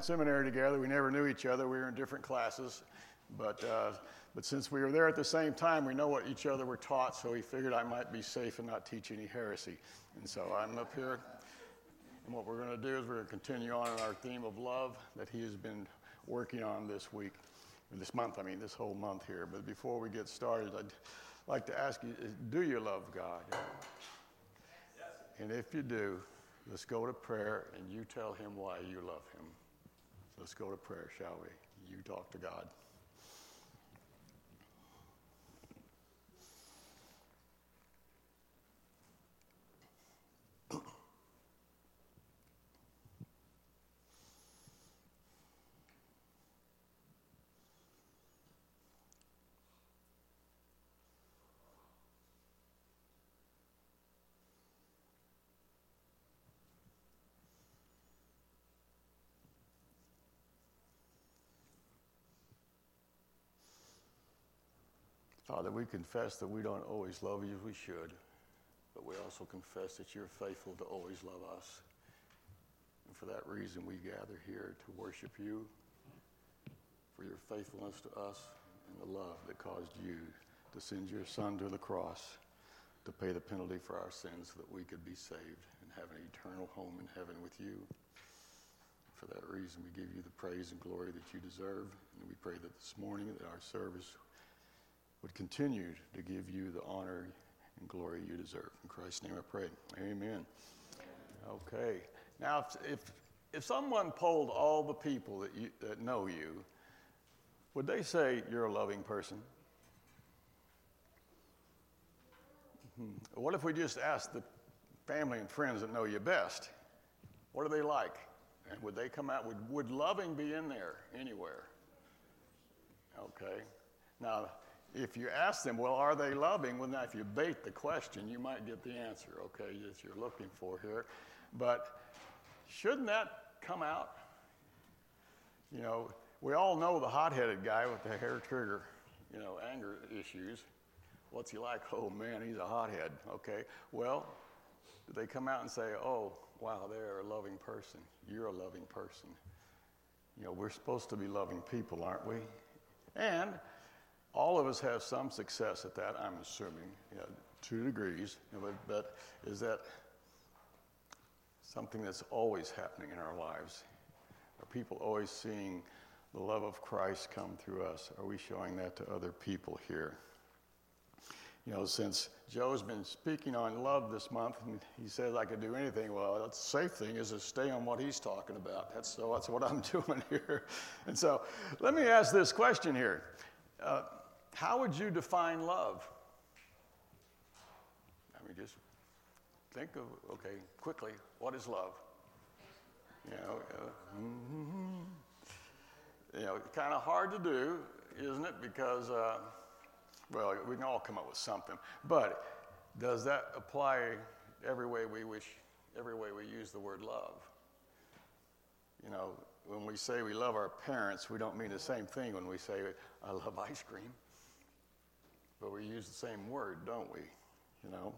in seminary together. We never knew each other. We were in different classes. But, uh, but since we were there at the same time, we know what each other were taught, so he figured I might be safe and not teach any heresy. And so I'm up here. And what we're going to do is we're going to continue on in our theme of love that he has been working on this week, this month, I mean, this whole month here. But before we get started, I'd like to ask you do you love God? And if you do, let's go to prayer and you tell him why you love him. Let's go to prayer, shall we? You talk to God. Father, we confess that we don't always love you as we should, but we also confess that you're faithful to always love us. And for that reason, we gather here to worship you for your faithfulness to us and the love that caused you to send your Son to the cross to pay the penalty for our sins so that we could be saved and have an eternal home in heaven with you. For that reason, we give you the praise and glory that you deserve. And we pray that this morning that our service would continue to give you the honor and glory you deserve. In Christ's name I pray. Amen. Okay. Now, if, if, if someone polled all the people that, you, that know you, would they say you're a loving person? Hmm. What if we just asked the family and friends that know you best? What are they like? And would they come out? Would, would loving be in there anywhere? Okay. Now, if you ask them, well, are they loving? Well, now, if you bait the question, you might get the answer, okay, that you're looking for here. But shouldn't that come out? You know, we all know the hot headed guy with the hair trigger, you know, anger issues. What's he like? Oh, man, he's a hothead, okay? Well, they come out and say, oh, wow, they're a loving person? You're a loving person. You know, we're supposed to be loving people, aren't we? And all of us have some success at that, I'm assuming, you know, two degrees, but, but is that something that's always happening in our lives? Are people always seeing the love of Christ come through us? Are we showing that to other people here? You know, since Joe's been speaking on love this month, and he says I could do anything. Well, the safe thing is to stay on what he's talking about. That's so. That's what I'm doing here. And so, let me ask this question here: uh, how would you define love? I mean, just think of, okay, quickly, what is love? You know, uh, mm-hmm. you know, kind of hard to do, isn't it? Because, uh, well, we can all come up with something. But does that apply every way we wish, every way we use the word love? You know, when we say we love our parents, we don't mean the same thing when we say, I love ice cream. But we use the same word, don't we? You know?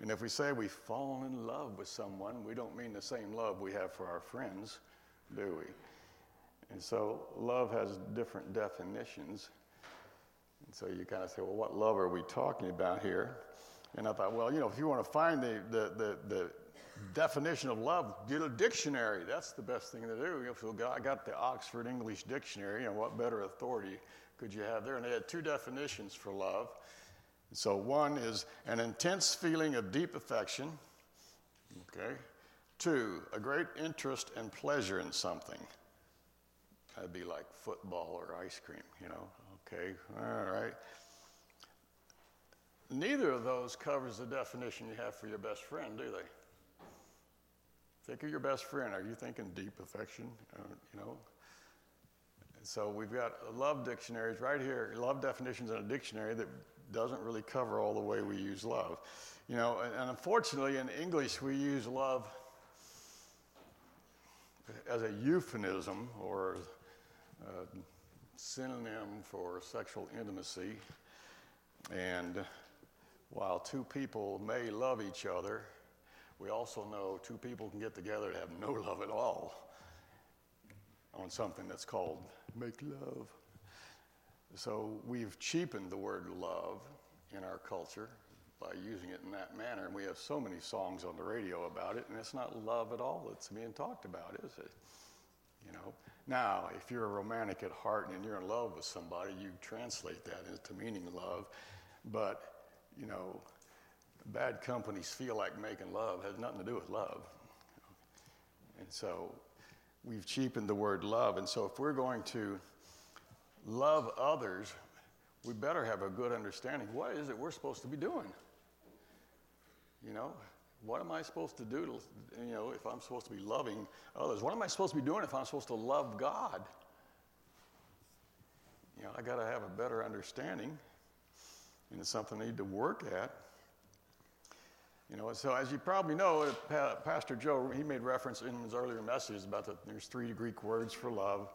And if we say we've fallen in love with someone, we don't mean the same love we have for our friends, do we? And so love has different definitions. And so you kind of say, well, what love are we talking about here? And I thought, well, you know, if you want to find the, the, the, the definition of love, get a dictionary. That's the best thing to do. So I got the Oxford English Dictionary, and what better authority could you have there? And they had two definitions for love. So one is an intense feeling of deep affection. Okay. Two, a great interest and pleasure in something. That'd be like football or ice cream, you know. Okay, all right. Neither of those covers the definition you have for your best friend, do they? Think of your best friend. Are you thinking deep affection? Uh, you know, so we've got love dictionaries right here, love definitions in a dictionary that doesn't really cover all the way we use love. You know, and, and unfortunately in English we use love as a euphemism or a synonym for sexual intimacy. And while two people may love each other, we also know two people can get together to have no love at all. On something that's called make love. So we've cheapened the word love in our culture by using it in that manner. And we have so many songs on the radio about it, and it's not love at all that's being talked about, is it? You know. Now, if you're a romantic at heart and you're in love with somebody, you translate that into meaning love. But, you know, bad companies feel like making love has nothing to do with love. And so we've cheapened the word love. And so if we're going to love others, we better have a good understanding. What is it we're supposed to be doing? You know, what am I supposed to do to, you know, if I'm supposed to be loving others? What am I supposed to be doing if I'm supposed to love God? You know, I got to have a better understanding, and it's something I need to work at. You know, so as you probably know, uh, Pastor Joe, he made reference in his earlier message about that there's three Greek words for love.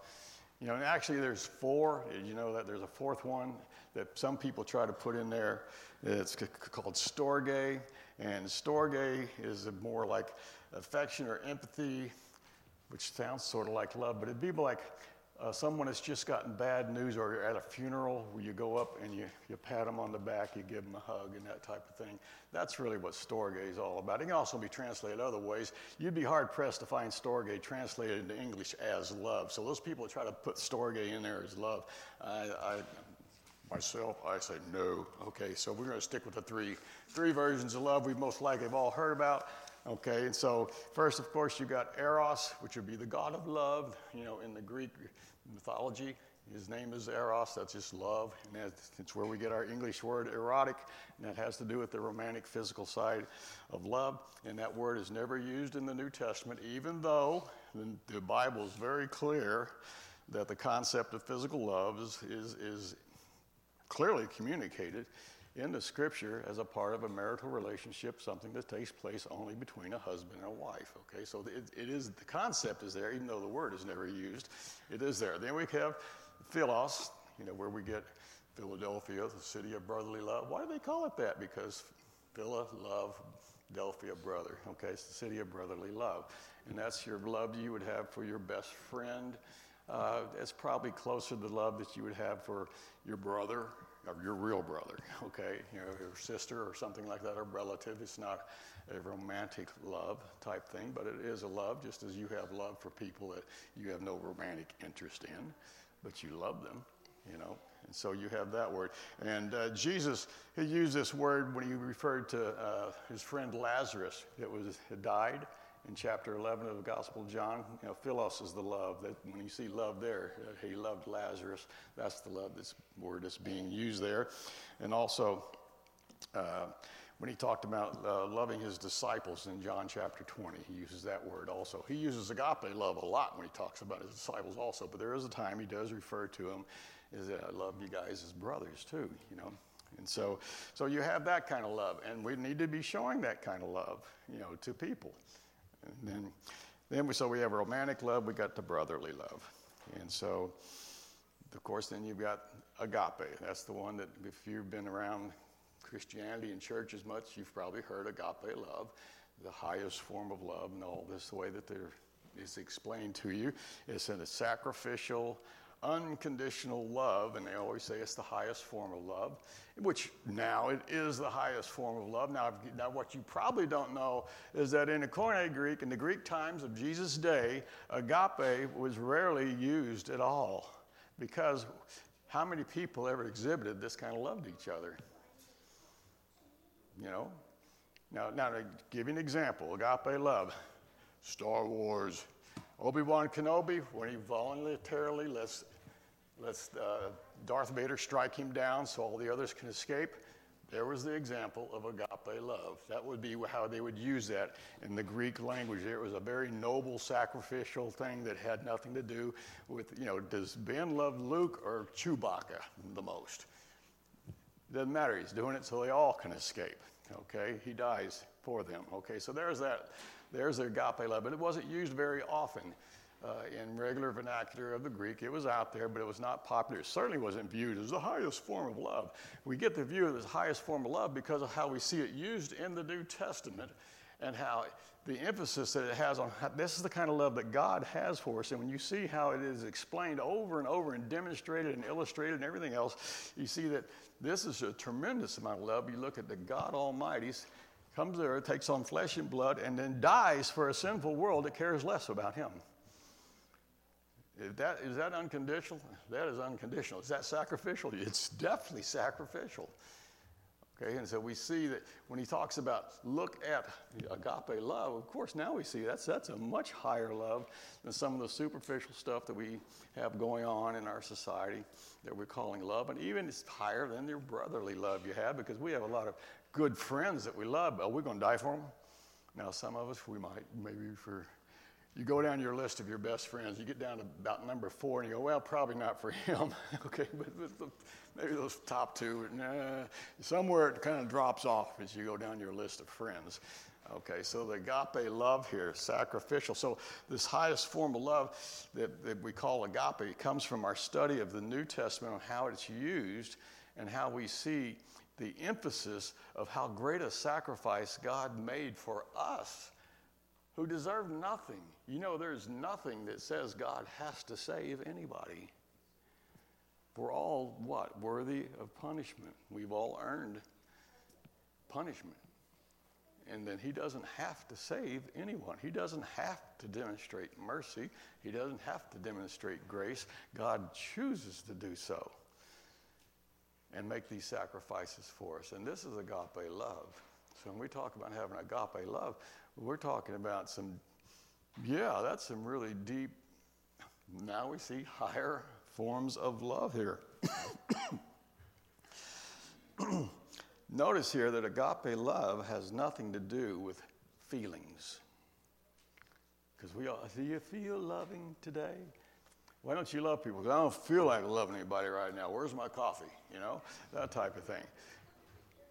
You know, and actually there's four. You know that there's a fourth one that some people try to put in there. It's called storge, and storge is more like affection or empathy, which sounds sort of like love, but it'd be like uh, someone that's just gotten bad news or you're at a funeral where you go up and you, you pat them on the back, you give them a hug and that type of thing. That's really what storge is all about. It can also be translated other ways. You'd be hard pressed to find storge translated into English as love. So those people that try to put storge in there as love, I, I myself, I say no. Okay, so we're going to stick with the three, three versions of love we most likely have all heard about. Okay, and so first, of course, you got Eros, which would be the god of love. You know, in the Greek mythology, his name is Eros. That's just love, and that's, it's where we get our English word erotic, and that has to do with the romantic, physical side of love. And that word is never used in the New Testament, even though the, the Bible is very clear that the concept of physical love is, is, is clearly communicated in the scripture as a part of a marital relationship, something that takes place only between a husband and a wife. Okay, so it, it is the concept is there, even though the word is never used. It is there. Then we have Philos, you know, where we get Philadelphia, the city of brotherly love. Why do they call it that? Because Phila, love, Delphia, brother. Okay, it's the city of brotherly love, and that's your love you would have for your best friend. Uh, it's probably closer to the love that you would have for your brother your real brother, okay? You know, your sister or something like that, or relative. It's not a romantic love type thing, but it is a love, just as you have love for people that you have no romantic interest in, but you love them, you know? And so you have that word. And uh, Jesus, he used this word when he referred to uh, his friend Lazarus that was had died in chapter 11 of the Gospel of John. You know, philos is the love. That when you see love there, uh, he loved Lazarus. That's the love. This word that's being used there, and also. Uh, when he talked about uh, loving his disciples in John chapter 20, he uses that word also. He uses agape love a lot when he talks about his disciples also, but there is a time he does refer to them as I love you guys as brothers too, you know. And so, so you have that kind of love, and we need to be showing that kind of love, you know, to people. And then, then we, so we have romantic love, we got the brotherly love. And so, of course, then you've got agape. That's the one that, if you've been around Christianity and church as much, you've probably heard agape love, the highest form of love, and all this the way that there is explained to you. It's in a sacrificial, unconditional love, and they always say it's the highest form of love, which now it is the highest form of love. Now, now what you probably don't know is that in the Koine Greek, in the Greek times of Jesus' day, agape was rarely used at all because how many people ever exhibited this kind of love to each other? You know? Now, now to give you an example, agape love, Star Wars, Obi-Wan Kenobi, when he voluntarily lets Let's uh, Darth Vader strike him down so all the others can escape. There was the example of agape love. That would be how they would use that in the Greek language. It was a very noble, sacrificial thing that had nothing to do with, you know, does Ben love Luke or Chewbacca the most? Doesn't matter. He's doing it so they all can escape. Okay? He dies for them. Okay? So there's that. There's the agape love. But it wasn't used very often uh, in regular vernacular of the Greek. It was out there, but it was not popular. It certainly wasn't viewed as the highest form of love. We get the view of the highest form of love because of how we see it used in the New Testament. and how the emphasis that it has on this is the kind of love that God has for us. And when you see how it is explained over and over and demonstrated and illustrated and everything else, you see that this is a tremendous amount of love. You look at the God Almighty comes there, takes on flesh and blood, and then dies for a sinful world that cares less about him. Is that, is that unconditional? That is unconditional. Is that sacrificial? It's definitely sacrificial. Okay, and so we see that when he talks about look at agape love, of course, now we see that's, that's a much higher love than some of the superficial stuff that we have going on in our society that we're calling love. And even it's higher than your brotherly love you have because we have a lot of good friends that we love. Are we going to die for them? Now, some of us, we might, maybe for you go down your list of your best friends, you get down to about number four, and you go, well, probably not for him. okay, but, but, maybe those top two, nah, somewhere it kind of drops off as you go down your list of friends. Okay, so the agape love here, sacrificial. So, this highest form of love that, that we call agape comes from our study of the New Testament on how it's used and how we see the emphasis of how great a sacrifice God made for us who deserve nothing. You know, there's nothing that says God has to save anybody. We're all what? Worthy of punishment. We've all earned punishment. And then he doesn't have to save anyone. He doesn't have to demonstrate mercy. He doesn't have to demonstrate grace. God chooses to do so and make these sacrifices for us. And this is agape love. So when we talk about having agape love, we're talking about some, yeah, that's some really deep, now we see higher forms of love here. Notice here that agape love has nothing to do with feelings. Because we all, do you feel loving today? Why don't you love people? Because I don't feel like loving anybody right now. Where's my coffee? You know, that type of thing.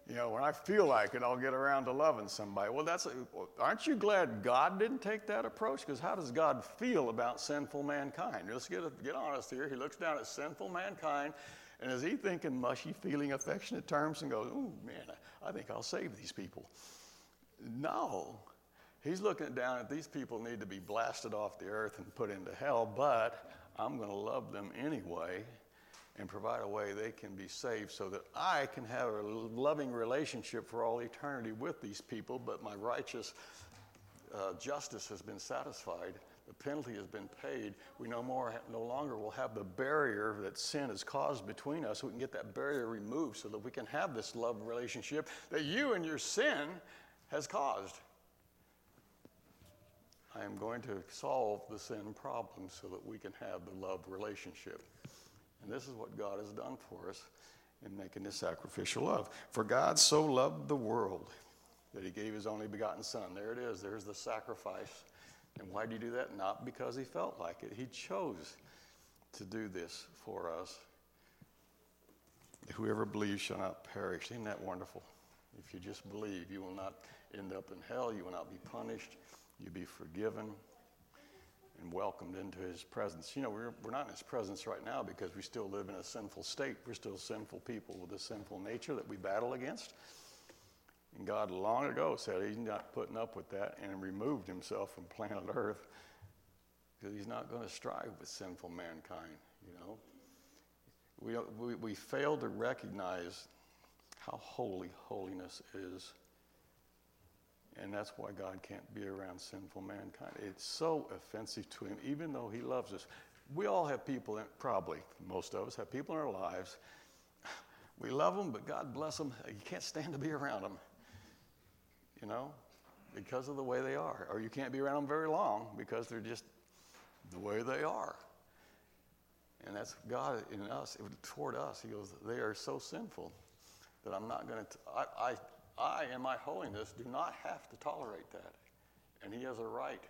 You know, when I feel like it, I'll get around to loving somebody. Well, that's a, aren't you glad God didn't take that approach? Because how does God feel about sinful mankind? Let's get, get honest here. He looks down at sinful mankind, and is he thinking mushy, feeling, affectionate terms and goes, "Ooh, man, I think I'll save these people"? No, he's looking down at these people need to be blasted off the earth and put into hell, but I'm going to love them anyway and provide a way they can be saved so that I can have a loving relationship for all eternity with these people, but my righteous uh, justice has been satisfied. The penalty has been paid. We no more, no longer will have the barrier that sin has caused between us. We can get that barrier removed so that we can have this love relationship that you and your sin has caused. I am going to solve the sin problem so that we can have the love relationship. And this is what God has done for us in making this sacrificial love. For God so loved the world that he gave his only begotten Son. There it is, there's the sacrifice. And why did he do that? Not because he felt like it, he chose to do this for us. Whoever believes shall not perish. Isn't that wonderful? If you just believe, you will not end up in hell, you will not be punished, you'll be forgiven and welcomed into his presence. You know, we're, we're not in his presence right now because we still live in a sinful state. We're still sinful people with a sinful nature that we battle against. And God long ago said he's not putting up with that and removed himself from planet Earth because he's not going to strive with sinful mankind, you know. We, we, we fail to recognize how holy holiness is. And that's why God can't be around sinful mankind. It's so offensive to him, even though he loves us. We all have people, in, probably most of us have people in our lives. We love them, but God bless them. You can't stand to be around them, you know, because of the way they are. Or you can't be around them very long because they're just the way they are. And that's God in us, toward us. He goes, they are so sinful that I'm not going to, I, I, in my holiness, do not have to tolerate that. And He has a right.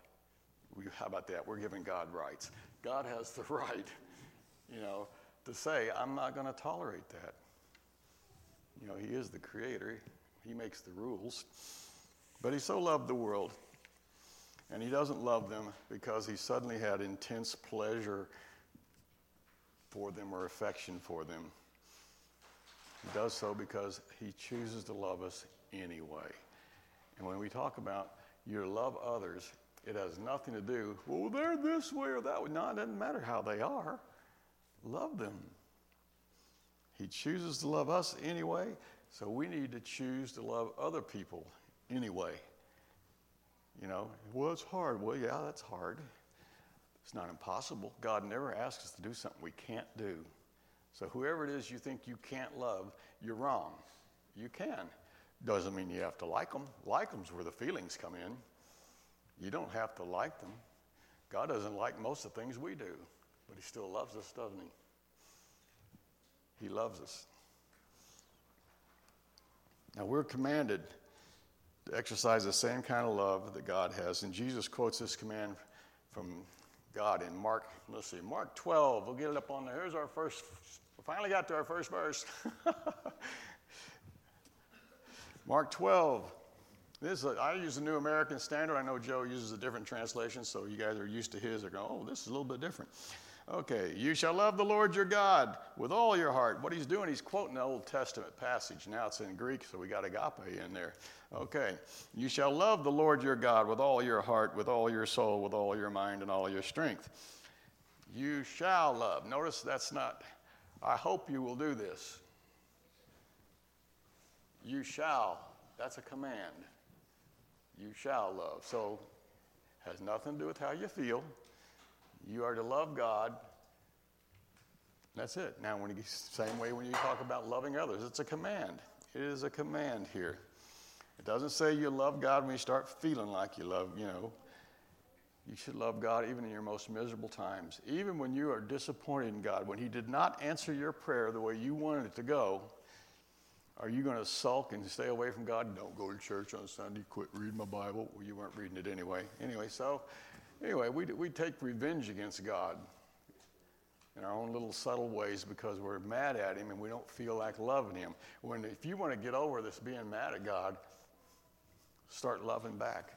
We, how about that? We're giving God rights. God has the right, you know, to say, I'm not going to tolerate that. You know, He is the creator, He makes the rules. But He so loved the world. And He doesn't love them because He suddenly had intense pleasure for them or affection for them. He does so because he chooses to love us anyway. And when we talk about you're love others. It has nothing to do, well, they're this way or that way. No, it doesn't matter how they are. Love them. He chooses to love us anyway, so we need to choose to love other people anyway. You know, well, it's hard. Well, yeah, that's hard. It's not impossible. God never asks us to do something we can't do. So, whoever it is you think you can't love, you're wrong. You can. Doesn't mean you have to like them. Like them's where the feelings come in. You don't have to like them. God doesn't like most of the things we do, but He still loves us, doesn't He? He loves us. Now, we're commanded to exercise the same kind of love that God has. And Jesus quotes this command from God in Mark, let's see, Mark 12. We'll get it up on there. Here's our first, we finally got to our first verse. Mark 12. This is a, I use the New American Standard. I know Joe uses a different translation, so you guys are used to his. They're going, oh, this is a little bit different. Okay, you shall love the Lord your God with all your heart. What he's doing, he's quoting the Old Testament passage. Now it's in Greek, so we got agape in there. Okay, you shall love the Lord your God with all your heart, with all your soul, with all your mind, and all your strength. You shall love. Notice that's not, I hope you will do this. You shall. That's a command. You shall love. So, has nothing to do with how you feel. You are to love God. That's it. Now, when you, same way when you talk about loving others, it's a command. It is a command here. It doesn't say you love God when you start feeling like you love, you know. You should love God even in your most miserable times. Even when you are disappointed in God, when He did not answer your prayer the way you wanted it to go, are you going to sulk and stay away from God? Don't go to church on Sunday, quit reading my Bible. Well, you weren't reading it anyway. Anyway, so Anyway, we, we take revenge against God in our own little subtle ways because we're mad at Him and we don't feel like loving Him. When, if you want to get over this being mad at God, start loving back.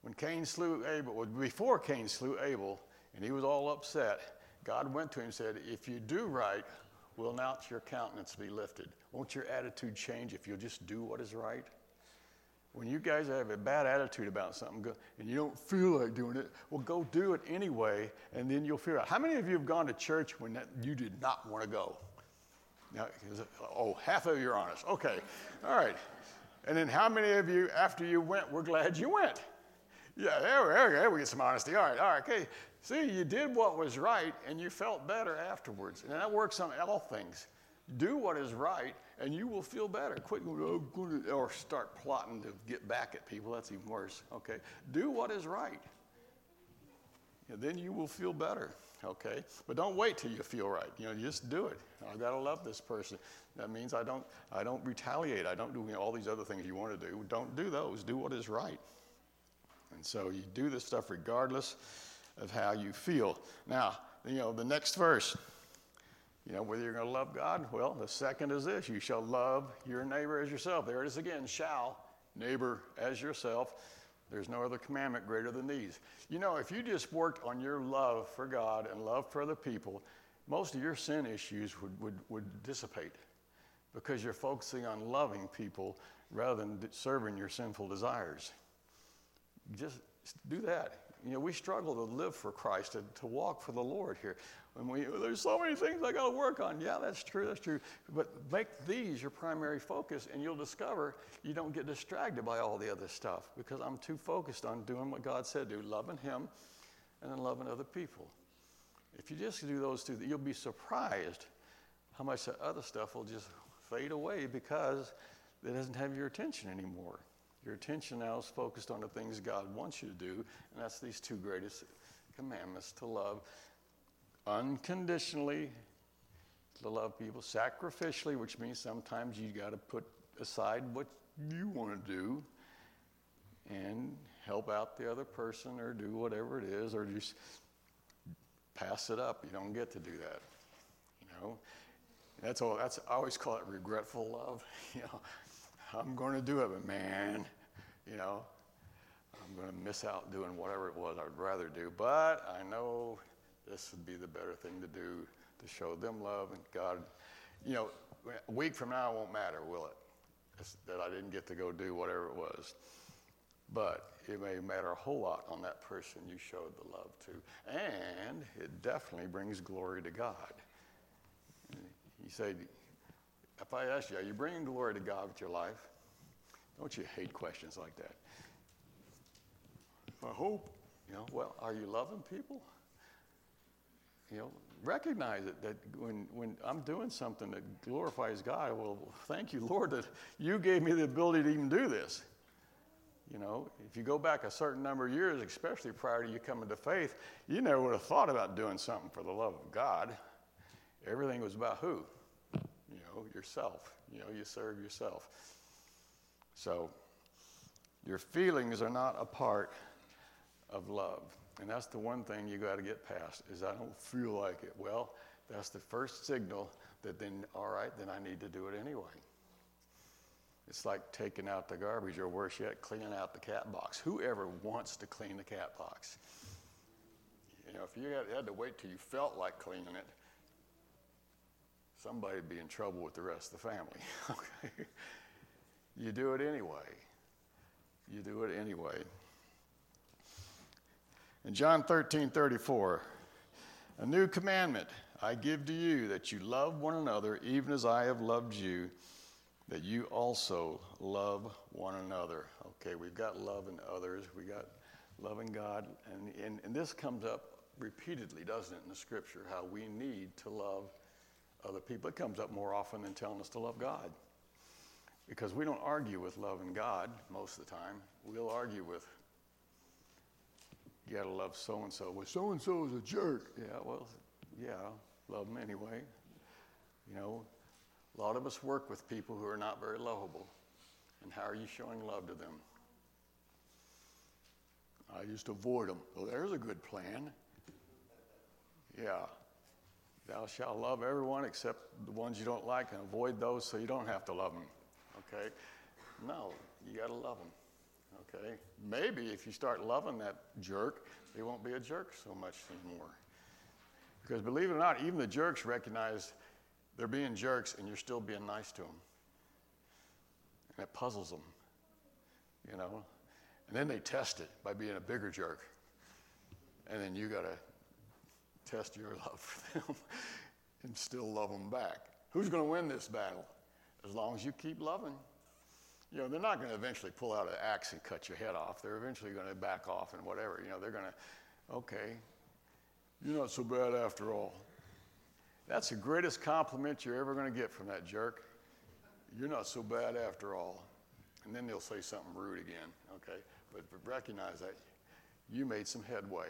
When Cain slew Abel, before Cain slew Abel, and he was all upset, God went to him and said, If you do right, will not your countenance be lifted? Won't your attitude change if you'll just do what is right? When you guys have a bad attitude about something and you don't feel like doing it, well, go do it anyway, and then you'll figure out. How many of you have gone to church when that, you did not want to go? Now, oh, half of you are honest. Okay, all right. And then how many of you, after you went, were glad you went? Yeah, there, we, there, there we get some honesty. All right, all right, okay. See, you did what was right and you felt better afterwards. And that works on all things. Do what is right, and you will feel better. Quit going, oh, or start plotting to get back at people. That's even worse. Okay, do what is right, and then you will feel better. Okay, but don't wait till you feel right. You know, just do it. I gotta love this person. That means I don't, I don't retaliate. I don't do you know, all these other things you want to do. Don't do those. Do what is right. And so you do this stuff regardless of how you feel. Now, you know, the next verse. You know, whether you're going to love God, well, the second is this you shall love your neighbor as yourself. There it is again, shall, neighbor as yourself. There's no other commandment greater than these. You know, if you just worked on your love for God and love for other people, most of your sin issues would, would, would dissipate because you're focusing on loving people rather than serving your sinful desires. Just do that. You know, we struggle to live for Christ, to, to walk for the Lord here. When we, there's so many things I got to work on. Yeah, that's true, that's true. But make these your primary focus, and you'll discover you don't get distracted by all the other stuff because I'm too focused on doing what God said do, loving Him and then loving other people. If you just do those two, you'll be surprised how much that other stuff will just fade away because it doesn't have your attention anymore. Your attention now is focused on the things God wants you to do, and that's these two greatest commandments to love unconditionally to love people, sacrificially, which means sometimes you got to put aside what you want to do and help out the other person or do whatever it is or just pass it up. You don't get to do that. You know, that's all. That's I always call it regretful love. You know, I'm going to do it, but man, you know, I'm going to miss out doing whatever it was I'd rather do. But I know this would be the better thing to do to show them love and God. You know, a week from now won't matter, will it? It's that I didn't get to go do whatever it was. but it may matter a whole lot on that person you showed the love to. And it definitely brings glory to God. You say, if I ask you, are you bringing glory to God with your life? Don't you hate questions like that? I hope. You know, well, are you loving people? You know, recognize it that when, when I'm doing something that glorifies God, well, thank you, Lord, that you gave me the ability to even do this. You know, if you go back a certain number of years, especially prior to you coming to faith, you never would have thought about doing something for the love of God. Everything was about who? Know, yourself. You know, you serve yourself. So, your feelings are not a part of love. And that's the one thing you got to get past is I don't feel like it. Well, that's the first signal that then, all right, then I need to do it anyway. It's like taking out the garbage, or worse yet, cleaning out the cat box. Whoever wants to clean the cat box? You know, if you had, had to wait till you felt like cleaning it, somebody'd be in trouble with the rest of the family. okay? You do it anyway. You do it anyway. In John 13 34, a new commandment I give to you that you love one another even as I have loved you, that you also love one another. Okay, we've got love in others, we got loving God, and, and, and this comes up repeatedly, doesn't it, in the scripture, how we need to love other people. It comes up more often than telling us to love God. Because we don't argue with loving God most of the time. We'll argue with you got to love so and so. Well, so and so is a jerk. Yeah, well, yeah, love them anyway. You know, a lot of us work with people who are not very lovable. And how are you showing love to them? I just avoid them. Well, there's a good plan. Yeah. Thou shalt love everyone except the ones you don't like and avoid those so you don't have to love them. Okay? No, you got to love them. Okay? Maybe if you start loving that jerk, they won't be a jerk so much anymore. Because believe it or not, even the jerks recognize they're being jerks and you're still being nice to them. And it puzzles them, you know? And then they test it by being a bigger jerk. And then you got to test your love for them and still love them back. Who's going to win this battle? As long as you keep loving you know, they're not going to eventually pull out an axe and cut your head off. They're eventually going to back off and whatever. You know, they're going to, okay, you're not so bad after all. That's the greatest compliment you're ever going to get from that jerk. You're not so bad after all. And then they'll say something rude again, okay? But, recognize that you made some headway.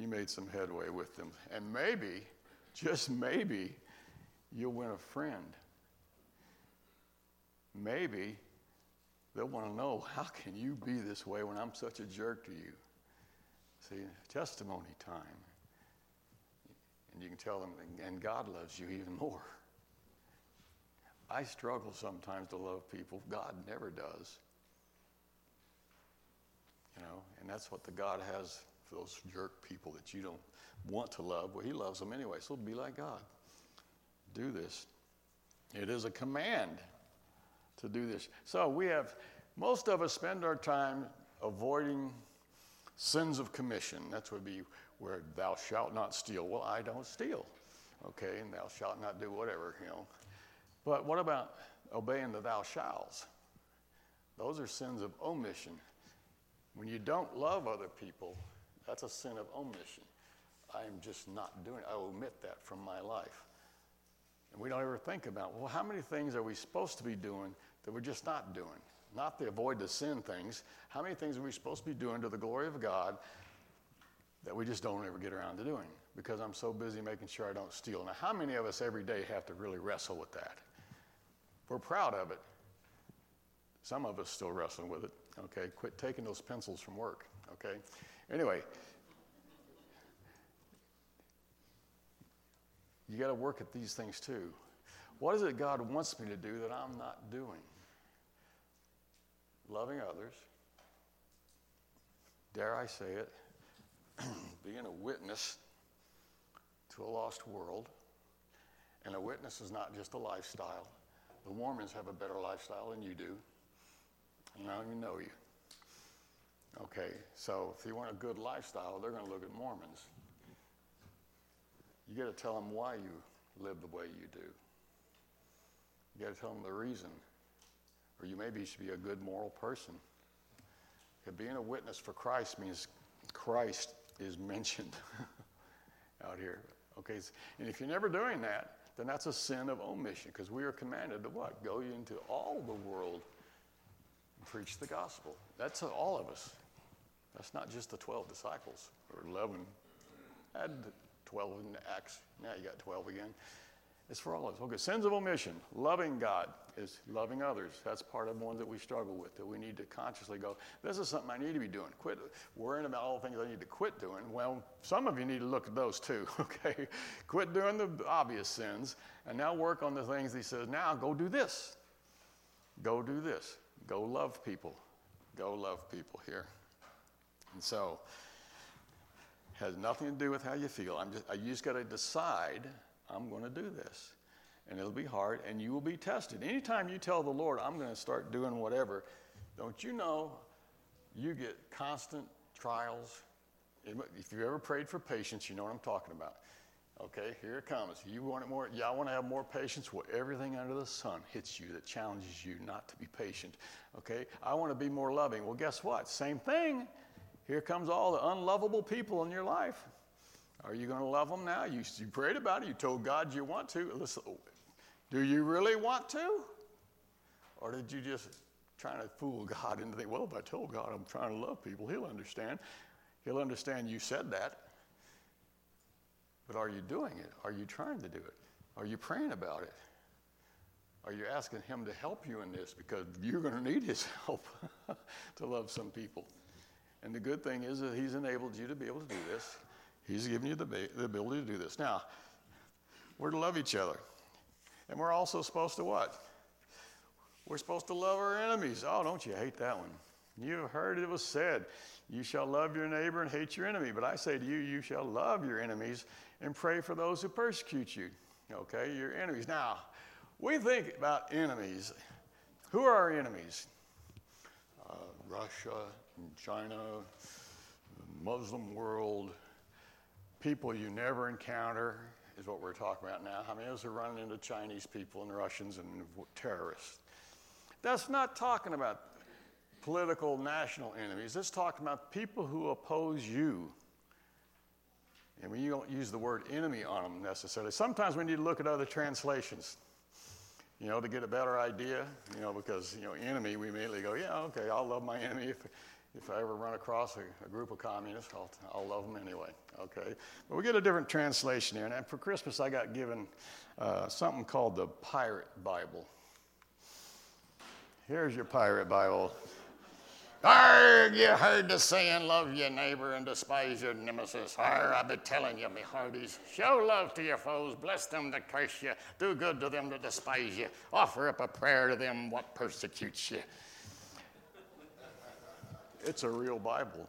You made some headway with them. And maybe, just maybe, you'll win a friend maybe they'll want to know how can you be this way when I'm such a jerk to you? See, testimony time. And you can tell them, and God loves you even more. I struggle sometimes to love people. God never does. You know, and that's what the God has those jerk people that you don't want to love. Well, He loves them anyway, so be like God. Do this. It is a command to do this. So we have, most of us spend our time avoiding sins of commission. That would be where thou shalt not steal. Well, I don't steal. Okay, and thou shalt not do whatever, you know. But what about obeying the thou shalls? Those are sins of omission. When you don't love other people, that's a sin of omission. I am just not doing it. I omit that from my life. And we don't ever think about, well, how many things are we supposed to be doing that we're just not doing. Not to avoid the sin things. How many things are we supposed to be doing to the glory of God that we just don't ever get around to doing because I'm so busy making sure I don't steal? Now, how many of us every day have to really wrestle with that? We're proud of it. Some of us still wrestling with it. Okay, quit taking those pencils from work. Okay, anyway. You got to work at these things too. What is it God wants me to do that I'm not doing? Loving others, dare I say it, being a witness to a lost world. And a witness is not just a lifestyle. The Mormons have a better lifestyle than you do. And I don't even know you. Okay, so if you want a good lifestyle, they're going to look at Mormons. You got to tell them why you live the way you do. You got to tell them the reason. Or you maybe should be a good moral person. being a witness for Christ means Christ is mentioned out here. Okay, and if you're never doing that, then that's a sin of omission because we are commanded to what? Go into all the world and preach the gospel. That's all of us. That's not just the 12 disciples or 11. Add 12 in Acts. Now you got 12 again. It's for all of us. Okay, sins of omission. Loving God is loving others. That's part of one that we struggle with, that we need to consciously go, this is something I need to be doing. Quit worrying about all the things I need to quit doing. Well, some of you need to look at those too, okay? quit doing the obvious sins and now work on the things he says, now go do this. Go do this. Go love people. Go love people here. And so, has nothing to do with how you feel. I'm just, you just got to decide I'm going to do this. And it'll be hard, and you will be tested. Anytime you tell the Lord, I'm going to start doing whatever, don't you know you get constant trials? If you ever prayed for patience, you know what I'm talking about. Okay, here it comes. You want it more? Yeah, I want to have more patience. Well, everything under the sun hits you that challenges you not to be patient. Okay, I want to be more loving. Well, guess what? Same thing. Here comes all the unlovable people in your life. Are you going to love them now? You, you prayed about it. You told God you want to. Listen, do you really want to? Or did you just try to fool God into thinking, well, if I told God I'm trying to love people, He'll understand. He'll understand you said that. But are you doing it? Are you trying to do it? Are you praying about it? Are you asking Him to help you in this? Because you're going to need His help to love some people. And the good thing is that He's enabled you to be able to do this. He's given you the, the ability to do this. Now, we're to love each other. And we're also supposed to what? We're supposed to love our enemies. Oh, don't you hate that one? You've heard it was said, You shall love your neighbor and hate your enemy. But I say to you, You shall love your enemies and pray for those who persecute you. Okay, your enemies. Now, we think about enemies. Who are our enemies? Uh, Russia, China, the Muslim world, people you never encounter is what we're talking about now. How many of us are running into Chinese people and Russians and terrorists? That's not talking about political national enemies. It's talking about people who oppose you. And we don't use the word enemy on them necessarily. Sometimes we need to look at other translations, you know, to get a better idea, you know, because, you know, enemy, we immediately go, yeah, okay, I'll love my enemy. If, if I ever run across a, a group of communists, I'll, I'll, love them anyway. Okay, but we get a different translation here. And for Christmas, I got given uh, something called the Pirate Bible. Here's your Pirate Bible. Arg, you heard the saying, love your neighbor and despise your nemesis. Arg, I've been telling you, me hearties. Show love to your foes, bless them that curse you, do good to them that despise you, offer up a prayer to them what persecutes you. It's a real Bible.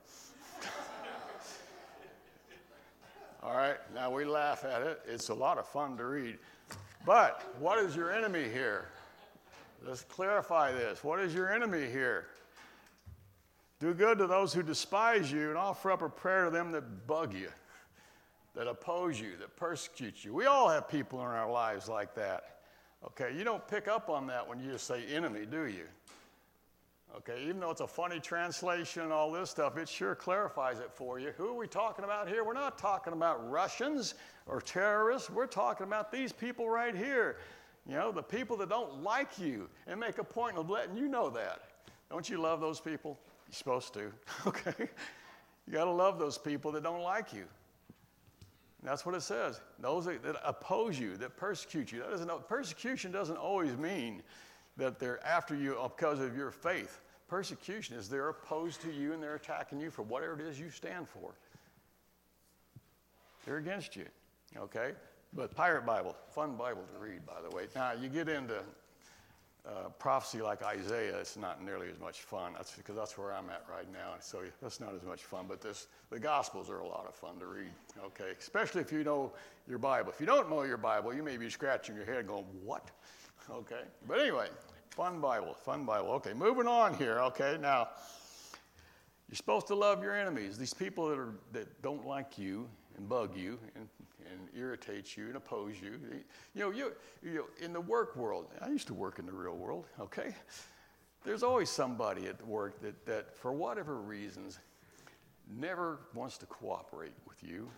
All right, now we laugh at it. It's a lot of fun to read. But what is your enemy here? Let's clarify this. What is your enemy here? Do good to those who despise you and offer up a prayer to them that bug you, that oppose you, that persecute you. We all have people in our lives like that. Okay, you don't pick up on that when you just say enemy, do you? Okay, even though it's a funny translation and all this stuff, it sure clarifies it for you. Who are we talking about here? We're not talking about Russians or terrorists. We're talking about these people right here. You know, the people that don't like you and make a point of letting you know that. Don't you love those people? You're supposed to, okay? You got to love those people that don't like you. And that's what it says. Those that, that oppose you, that persecute you. That doesn't, persecution doesn't always mean that they're after you because of your faith. Persecution is they're opposed to you and they're attacking you for whatever it is you stand for. They're against you, okay? But Pirate Bible, fun Bible to read, by the way. Now, you get into uh, prophecy like Isaiah, it's not nearly as much fun. That's because that's where I'm at right now. So that's not as much fun. But this, the Gospels are a lot of fun to read, okay? Especially if you know your Bible. If you don't know your Bible, you may be scratching your head going, What? Okay? But anyway, fun Bible, fun Bible. Okay, moving on here. Okay, now, You're supposed to love your enemies, these people that, are, that don't like you and bug you and, and irritate you and oppose you. You know, you, you know, in the work world, I used to work in the real world, okay? There's always somebody at work that, that for whatever reasons, never wants to cooperate with you.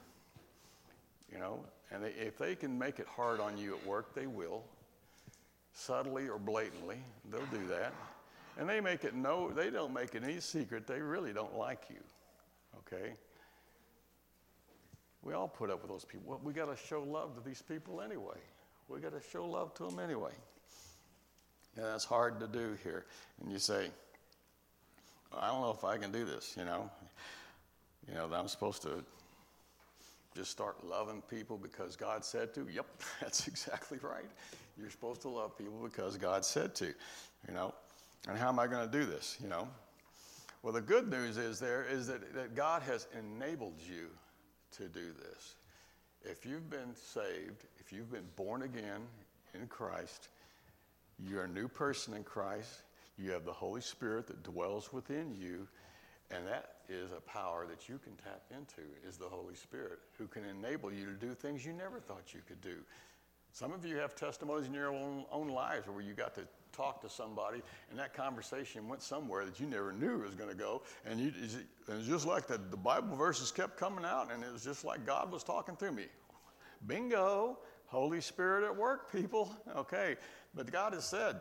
You know, and they, if they can make it hard on you at work, they will. Subtly or blatantly, they'll do that. And they make it no, they don't make it any secret. They really don't like you. Okay? We all put up with those people. Well, we got to show love to these people anyway. We got to show love to them anyway. And that's hard to do here. And you say, I don't know if I can do this, you know. You know, that I'm supposed to just start loving people because God said to. Yep, that's exactly right. You're supposed to love people because God said to, you know. And how am I going to do this, you know? Well, the good news is there is that, that God has enabled you to do this. If you've been saved, if you've been born again in Christ, you're a new person in Christ. You have the Holy Spirit that dwells within you, and that is a power that you can tap into is the Holy Spirit who can enable you to do things you never thought you could do. Some of you have testimonies in your own, own lives where you got to talk to somebody, and that conversation went somewhere that you never knew it was going to go. And, you, just like the, the Bible verses kept coming out, and it was just like God was talking through me. Bingo, Holy Spirit at work, people. Okay, but God has said,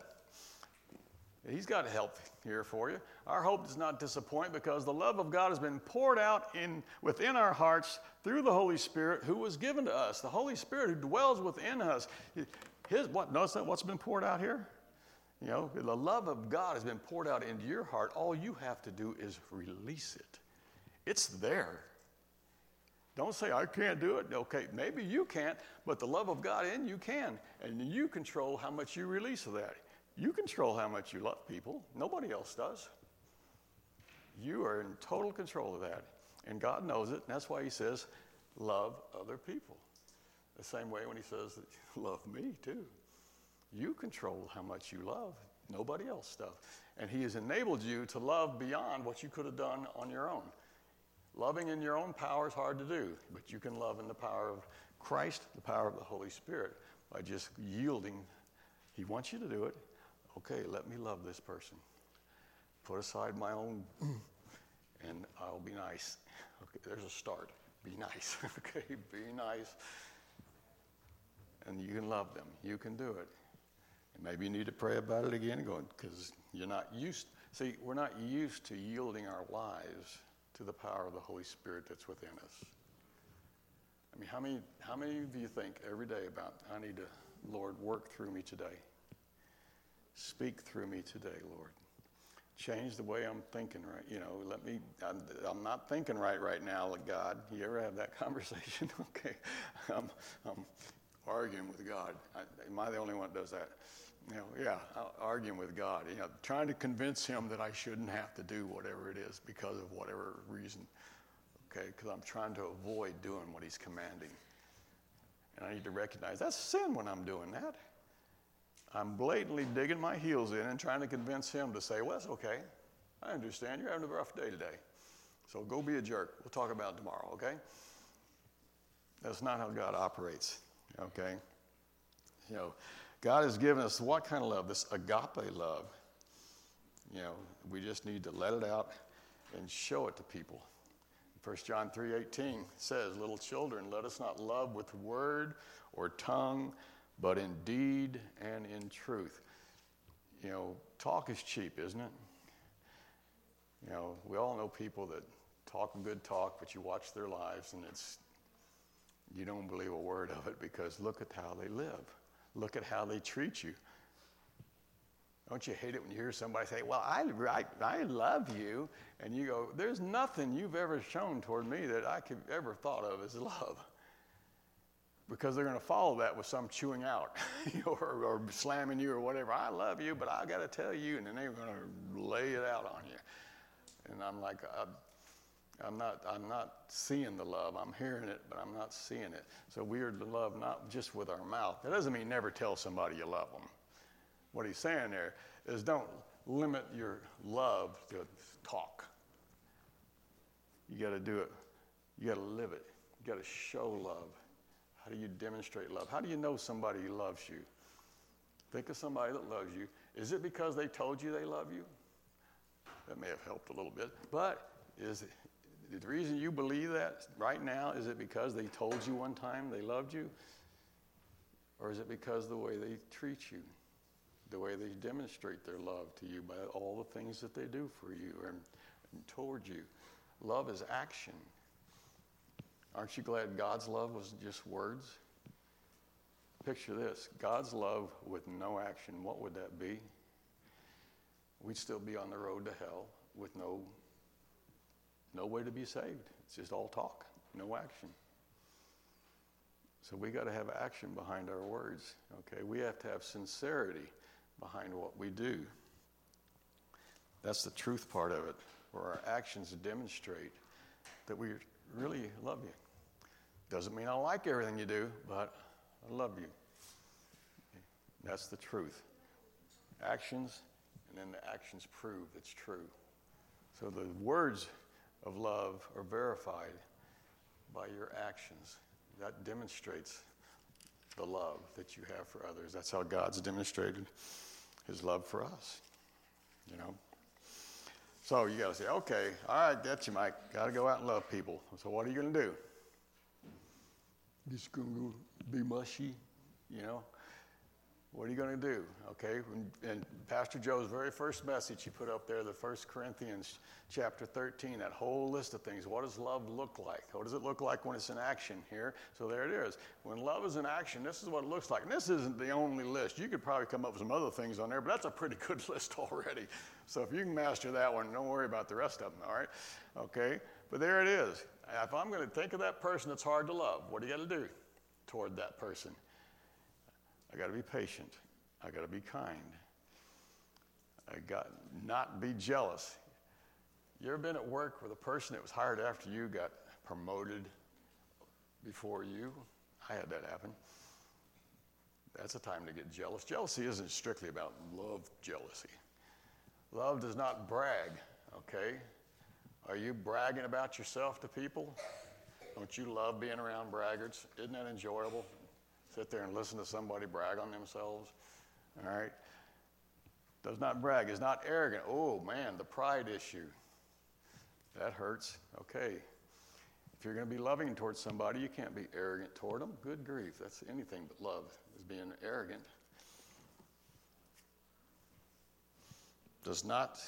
He's got help here for you. Our hope does not disappoint because the love of God has been poured out in, within our hearts through the Holy Spirit who was given to us. The Holy Spirit who dwells within us. His, what, notice that what's been poured out here? You know, the love of God has been poured out into your heart. All you have to do is release it. It's there. Don't say, I can't do it. Okay, maybe you can't, but the love of God in you can. And you control how much you release of that. You control how much you love people. Nobody else does. You are in total control of that. And God knows it. And that's why He says, love other people. The same way when He says, love me too. You control how much you love. Nobody else does. And He has enabled you to love beyond what you could have done on your own. Loving in your own power is hard to do, but you can love in the power of Christ, the power of the Holy Spirit, by just yielding. He wants you to do it. Okay, let me love this person. Put aside my own, and I'll be nice. Okay, there's a start. Be nice. okay, be nice. And you can love them. You can do it. And maybe you need to pray about it again, going because you're not used. See, we're not used to yielding our lives to the power of the Holy Spirit that's within us. I mean, how many, how many of you think every day about, I need to, Lord, work through me today? Speak through me today, Lord. Change the way I'm thinking right. You know, let me, I'm, I'm not thinking right right now, God. You ever have that conversation? okay. I'm, I'm arguing with God. I, am I the only one that does that? You know, yeah, arguing with God, you know, trying to convince him that I shouldn't have to do whatever it is because of whatever reason, okay, because I'm trying to avoid doing what he's commanding. And I need to recognize that's sin when I'm doing that. I'm blatantly digging my heels in and trying to convince him to say, well, it's okay. I understand. You're having a rough day today. So go be a jerk. We'll talk about it tomorrow, okay? That's not how God operates, okay? You know, God has given us what kind of love? This agape love. You know, we just need to let it out and show it to people. 1 John 3:18 says, "Little children, let us not love with word or tongue, but in deed and in truth." You know, talk is cheap, isn't it? You know, we all know people that talk good talk, but you watch their lives and it's you don't believe a word of it because look at how they live. Look at how they treat you. Don't you hate it when you hear somebody say, Well, I, I, I love you? And you go, There's nothing you've ever shown toward me that I could ever thought of as love. Because they're going to follow that with some chewing out or, or, slamming you or whatever. I love you, but I got to tell you. And then they're going to lay it out on you. And I'm like, uh, I'm not, I'm not seeing the love. I'm hearing it, but I'm not seeing it. So we are to love not just with our mouth. That doesn't mean never tell somebody you love them. What he's saying there is don't limit your love to talk. You got to do it. You got to live it. You got to show love. How do you demonstrate love? How do you know somebody loves you? Think of somebody that loves you. Is it because they told you they love you? That may have helped a little bit. But is it, the reason you believe that right now, is it because they told you one time they loved you? Or is it because the way they treat you, the way they demonstrate their love to you by all the things that they do for you and, and toward you? Love is action. Aren't you glad God's love was just words? Picture this God's love with no action, what would that be? We'd still be on the road to hell with no, no way to be saved. It's just all talk, no action. So we got to have action behind our words, okay? We have to have sincerity behind what we do. That's the truth part of it, where our actions demonstrate that we really love you. Doesn't mean I like everything you do, but I love you. That's the truth. Actions, and then the actions prove it's true. So the words of love are verified by your actions. That demonstrates the love that you have for others. That's how God's demonstrated his love for us. You know? So you got to say, okay, all right, get you, Mike. Got to go out and love people. So what are you going to do? Just going to be mushy, you know? What are you going to do? Okay, and Pastor Joe's very first message he put up there, the First Corinthians chapter 13, that whole list of things. What does love look like? What does it look like when it's in action here? So there it is. When love is in action, this is what it looks like. And this isn't the only list. You could probably come up with some other things on there, but that's a pretty good list already. So if you can master that one, don't worry about the rest of them, all right? Okay, but there it is. If I'm going to think of that person that's hard to love, what do you got to do toward that person? I got to be patient. I got to be kind. I got not be jealous. You ever been at work with a person that was hired after you got promoted before you? I had that happen. That's a time to get jealous. Jealousy isn't strictly about love jealousy. Love does not brag, okay? Are you bragging about yourself to people? Don't you love being around braggarts? Isn't that enjoyable? sit there and listen to somebody brag on themselves. All right? Does not brag, is not arrogant. Oh, man, the pride issue. That hurts. Okay. If you're going to be loving towards somebody, you can't be arrogant toward them. Good grief. That's anything but love, is being arrogant. Does not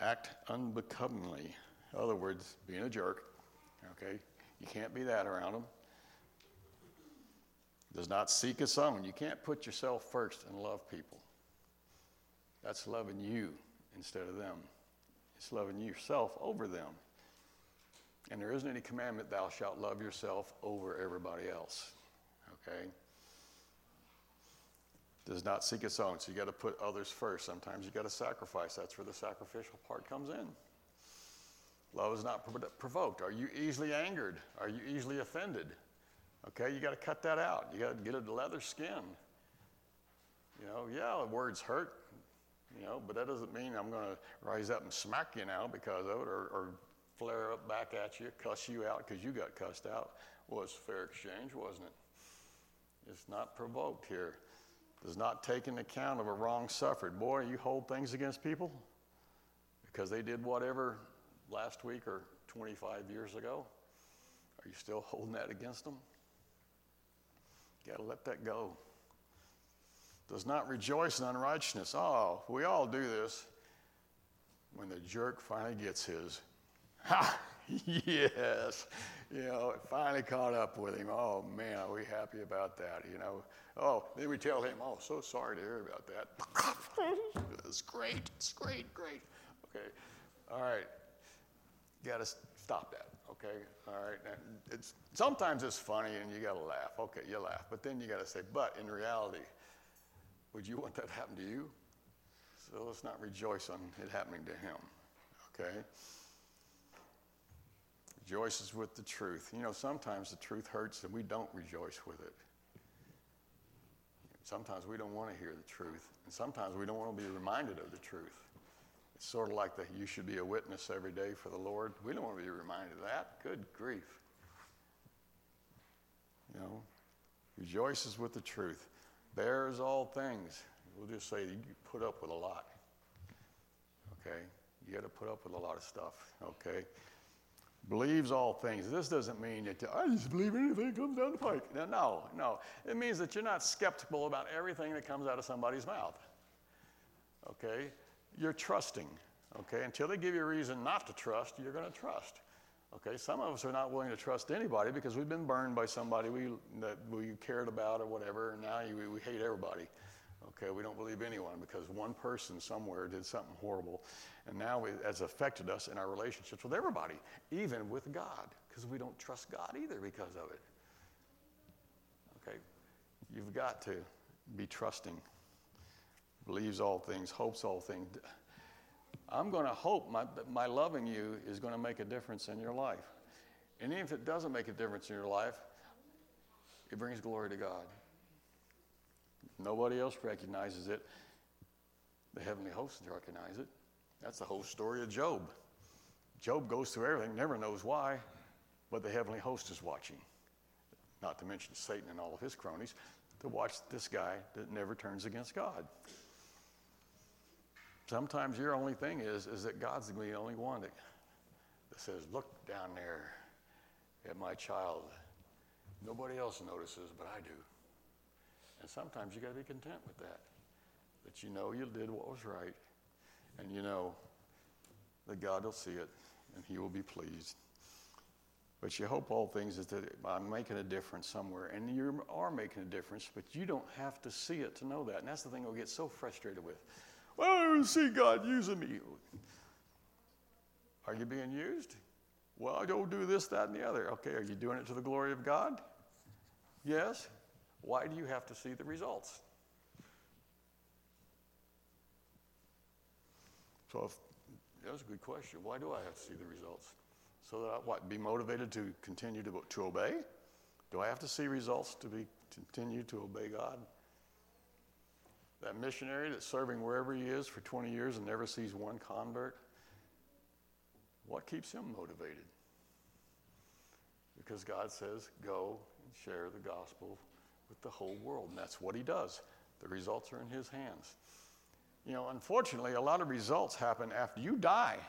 act unbecomingly. In other words, being a jerk. Okay? You can't be that around them does not seek its own. You can't put yourself first and love people. That's loving you instead of them. It's loving yourself over them. And there isn't any commandment, thou shalt love yourself over everybody else. Okay? Does not seek its own. So you got to put others first. Sometimes you got to sacrifice. That's where the sacrificial part comes in. Love is not provoked. Are you easily angered? Are you easily offended? Okay, you got to cut that out. You got to get a leather skin. You know, yeah, words hurt, you know, but that doesn't mean I'm going to rise up and smack you now because of it or, or flare up back at you, cuss you out because you got cussed out. Well, fair exchange, wasn't it? It's not provoked here. Does not take account of a wrong suffered. Boy, you hold things against people because they did whatever last week or 25 years ago. Are you still holding that against them? Got to let that go. Does not rejoice in unrighteousness. Oh, we all do this. When the jerk finally gets his, ha, yes, you know, it finally caught up with him. Oh man, are we happy about that? You know, oh, then we tell him, oh, so sorry to hear about that. it's great, it's great, great. Okay, all right, got to stop that okay? All right. It's, sometimes it's funny and you got to laugh. Okay, you laugh. But then you got to say, but in reality, would you want that to happen to you? So let's not rejoice on it happening to him, okay? Rejoices with the truth. You know, sometimes the truth hurts and we don't rejoice with it. Sometimes we don't want to hear the truth, and sometimes we don't want to be reminded of the truth. It's sort of like the you should be a witness every day for the Lord. We don't want to be reminded of that. Good grief. You know, rejoices with the truth, bears all things. We'll just say you put up with a lot. Okay? You got to put up with a lot of stuff. Okay? believes all things. This doesn't mean that I just believe anything comes down the pike. No, no, no. It means that you're not skeptical about everything that comes out of somebody's mouth. Okay? You're trusting. Okay? Until they give you a reason not to trust, you're going to trust. Okay? Some of us are not willing to trust anybody because we've been burned by somebody we, that we cared about or whatever, and now we, we hate everybody. Okay, we don't believe anyone because one person somewhere did something horrible. And now it has affected us in our relationships with everybody, even with God, because we don't trust God either because of it. Okay, you've got to be trusting, believes all things, hopes all things. I'm going to hope my, my loving you is going to make a difference in your life. And even if it doesn't make a difference in your life, it brings glory to God. Nobody else recognizes it. The heavenly hosts recognize it. That's the whole story of Job. Job goes through everything, never knows why, but the heavenly host is watching. Not to mention Satan and all of his cronies, to watch this guy that never turns against God. Sometimes your only thing is, is that God's the only one that, that says, Look down there at my child. Nobody else notices, but I do. And sometimes you got to be content with that. That you know you did what was right, and you know that God will see it, and He will be pleased. But you hope all things is that I'm making a difference somewhere, and you are making a difference, but you don't have to see it to know that. And that's the thing we get so frustrated with. Well, I don't see God using me. Are you being used? Well, I don't do this, that, and the other. Okay, are you doing it to the glory of God? Yes. Why do you have to see the results? So, if, that's a good question. Why do I have to see the results? So that I, what, be motivated to continue to, to obey? Do I have to see results to be continue to obey God? That missionary that's serving wherever he is for 20 years and never sees one convert, what keeps him motivated? Because God says, go and share the gospel with the whole world. And that's what he does. The results are in his hands. You know, unfortunately, a lot of results happen after you die.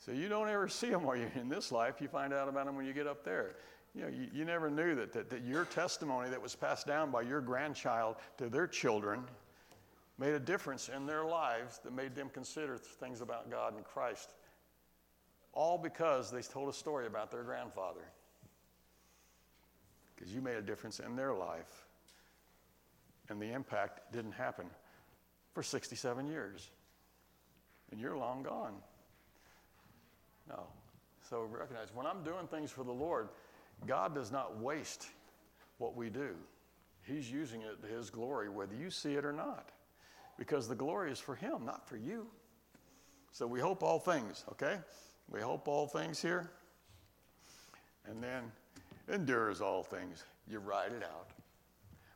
So you don't ever see them while you're in this life. You find out about them when you get up there. You know, you, you never knew that, that, that your testimony that was passed down by your grandchild to their children made a difference in their lives that made them consider things about God and Christ. All because they told a story about their grandfather because you made a difference in their life. And the impact didn't happen for 67 years. And you're long gone. No. So recognize when I'm doing things for the Lord, God does not waste what we do. He's using it to His glory, whether you see it or not. Because the glory is for Him, not for you. So we hope all things, okay? We hope all things here. And then endures all things. You ride it out.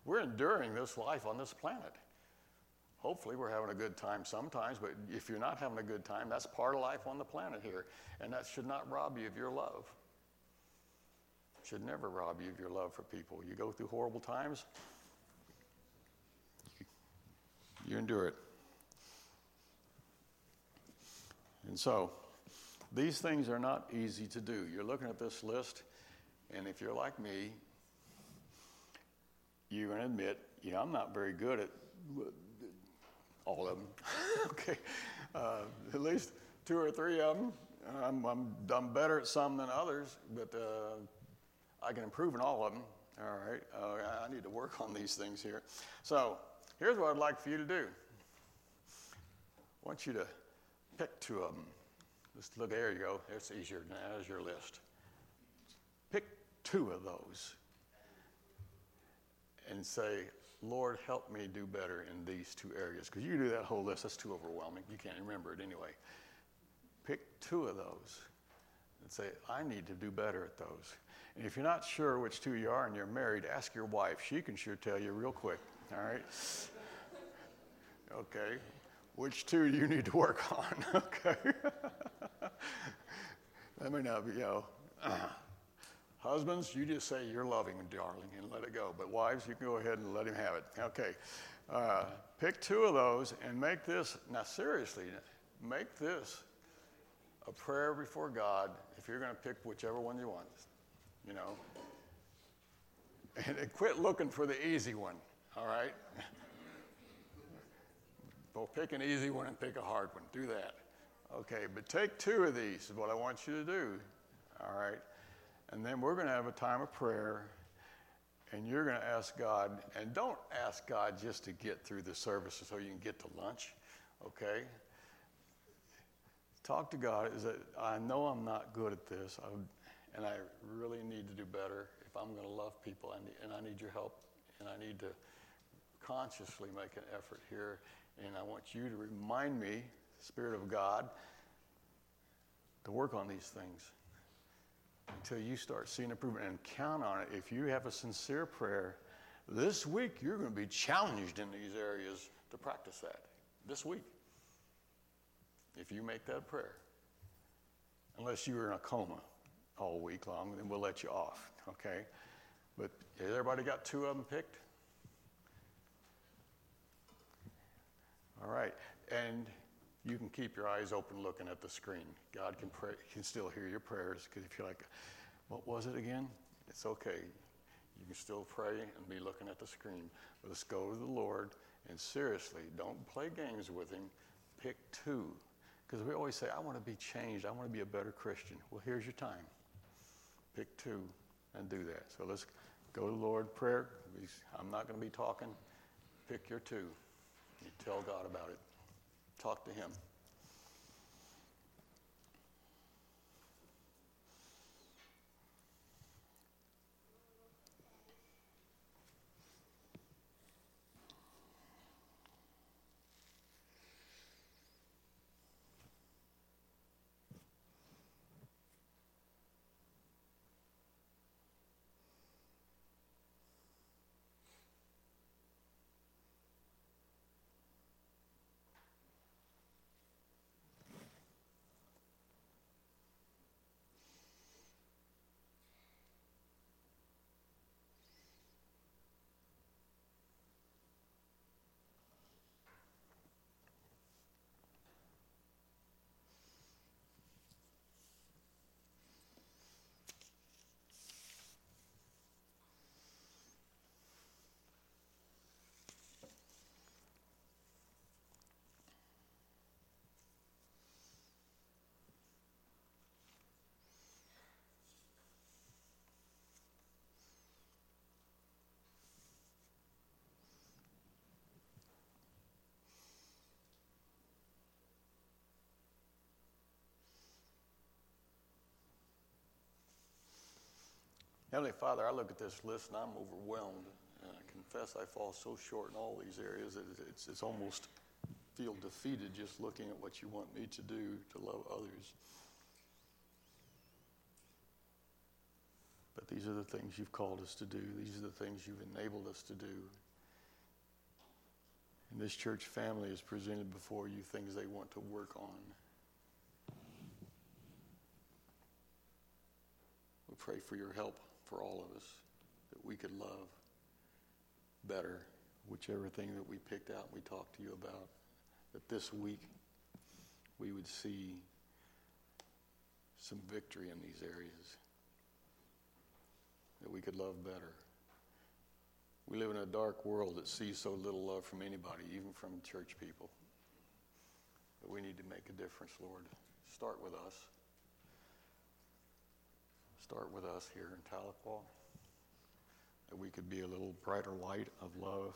We're enduring this life on this planet. Hopefully, we're having a good time sometimes, but if you're not having a good time, that's part of life on the planet here. And that should not rob you of your love. Should never rob you of your love for people. You go through horrible times, you endure it. And so, these things are not easy to do. You're looking at this list, and if you're like me, you're going to admit, you know, I'm not very good at all of them. okay. Uh, at least two or three of them. I'm, I'm, I'm better at some than others, but uh, I can improve in all of them. All right. Uh, I need to work on these things here. So here's what I'd like for you to do. I want you to pick two of them. Just look, there you go. It's easier. Now, there's your list Pick two of those and say, Lord, help me do better in these two areas. Because you do that whole list, that's too overwhelming. You can't remember it anyway. Pick two of those and say, I need to do better at those. And if you're not sure which two you are and you're married, ask your wife. She can sure tell you real quick. All right? okay. which two you need to work on? okay. may not be, you know. husbands, you just say you're loving darling, and let it go. But wives, you can go ahead and let him have it. Okay. Uh, pick two of those and make this, now seriously, make this a prayer before God if you're going to pick whichever one you want, you know. And quit looking for the easy one, all right? well, pick an easy one and pick a hard one. Do that. Okay, but take two of these is what I want you to do, all right? And then we're going to have a time of prayer and you're going to ask God, and don't ask God just to get through the service so you can get to lunch, okay? Talk to God. Is that I know I'm not good at this, I, and I really need to do better. If I'm going to love people, I need, and I need your help, and I need to consciously make an effort here. And I want you to remind me, Spirit of God, to work on these things until you start seeing improvement and count on it. If you have a sincere prayer, this week you're going to be challenged in these areas to practice that. This week. If you make that prayer. Unless you are in a coma all week long, and then we'll let you off, okay? But has everybody got two of them picked? All right. And you can keep your eyes open looking at the screen. God can pray, can still hear your prayers because if you're like, what was it again? It's okay. You can still pray and be looking at the screen. Let's go to the Lord and seriously, don't play games with Him. Pick two. Because we always say, I want to be changed. I want to be a better Christian. Well, here's your time. Pick two and do that. So let's go to Lord prayer. I'm not going to be talking. Pick your two. You tell God about it. Talk to Him. Heavenly Father, I look at this list and I'm overwhelmed. And I confess I fall so short in all these areas. that it's, it's almost feel defeated just looking at what you want me to do to love others. But these are the things you've called us to do. These are the things you've enabled us to do. And this church family has presented before you things they want to work on. We pray for your help for all of us that we could love better whichever thing that we picked out and we talked to you about. That this week we would see some victory in these areas. That we could love better. We live in a dark world that sees so little love from anybody, even from church people. But we need to make a difference, Lord. Start with us start with us here in Tahlequah, that we could be a little brighter light of love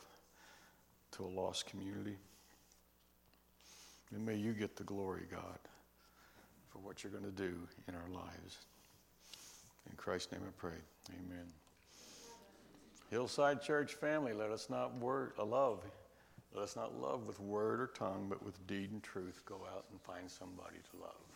to a lost community. And may you get the glory, God, for what you're going to do in our lives. In Christ's name I pray. Amen. Hillside Church family, let us not word, uh, love. Let us not love with word or tongue, but with deed and truth. Go out and find somebody to love.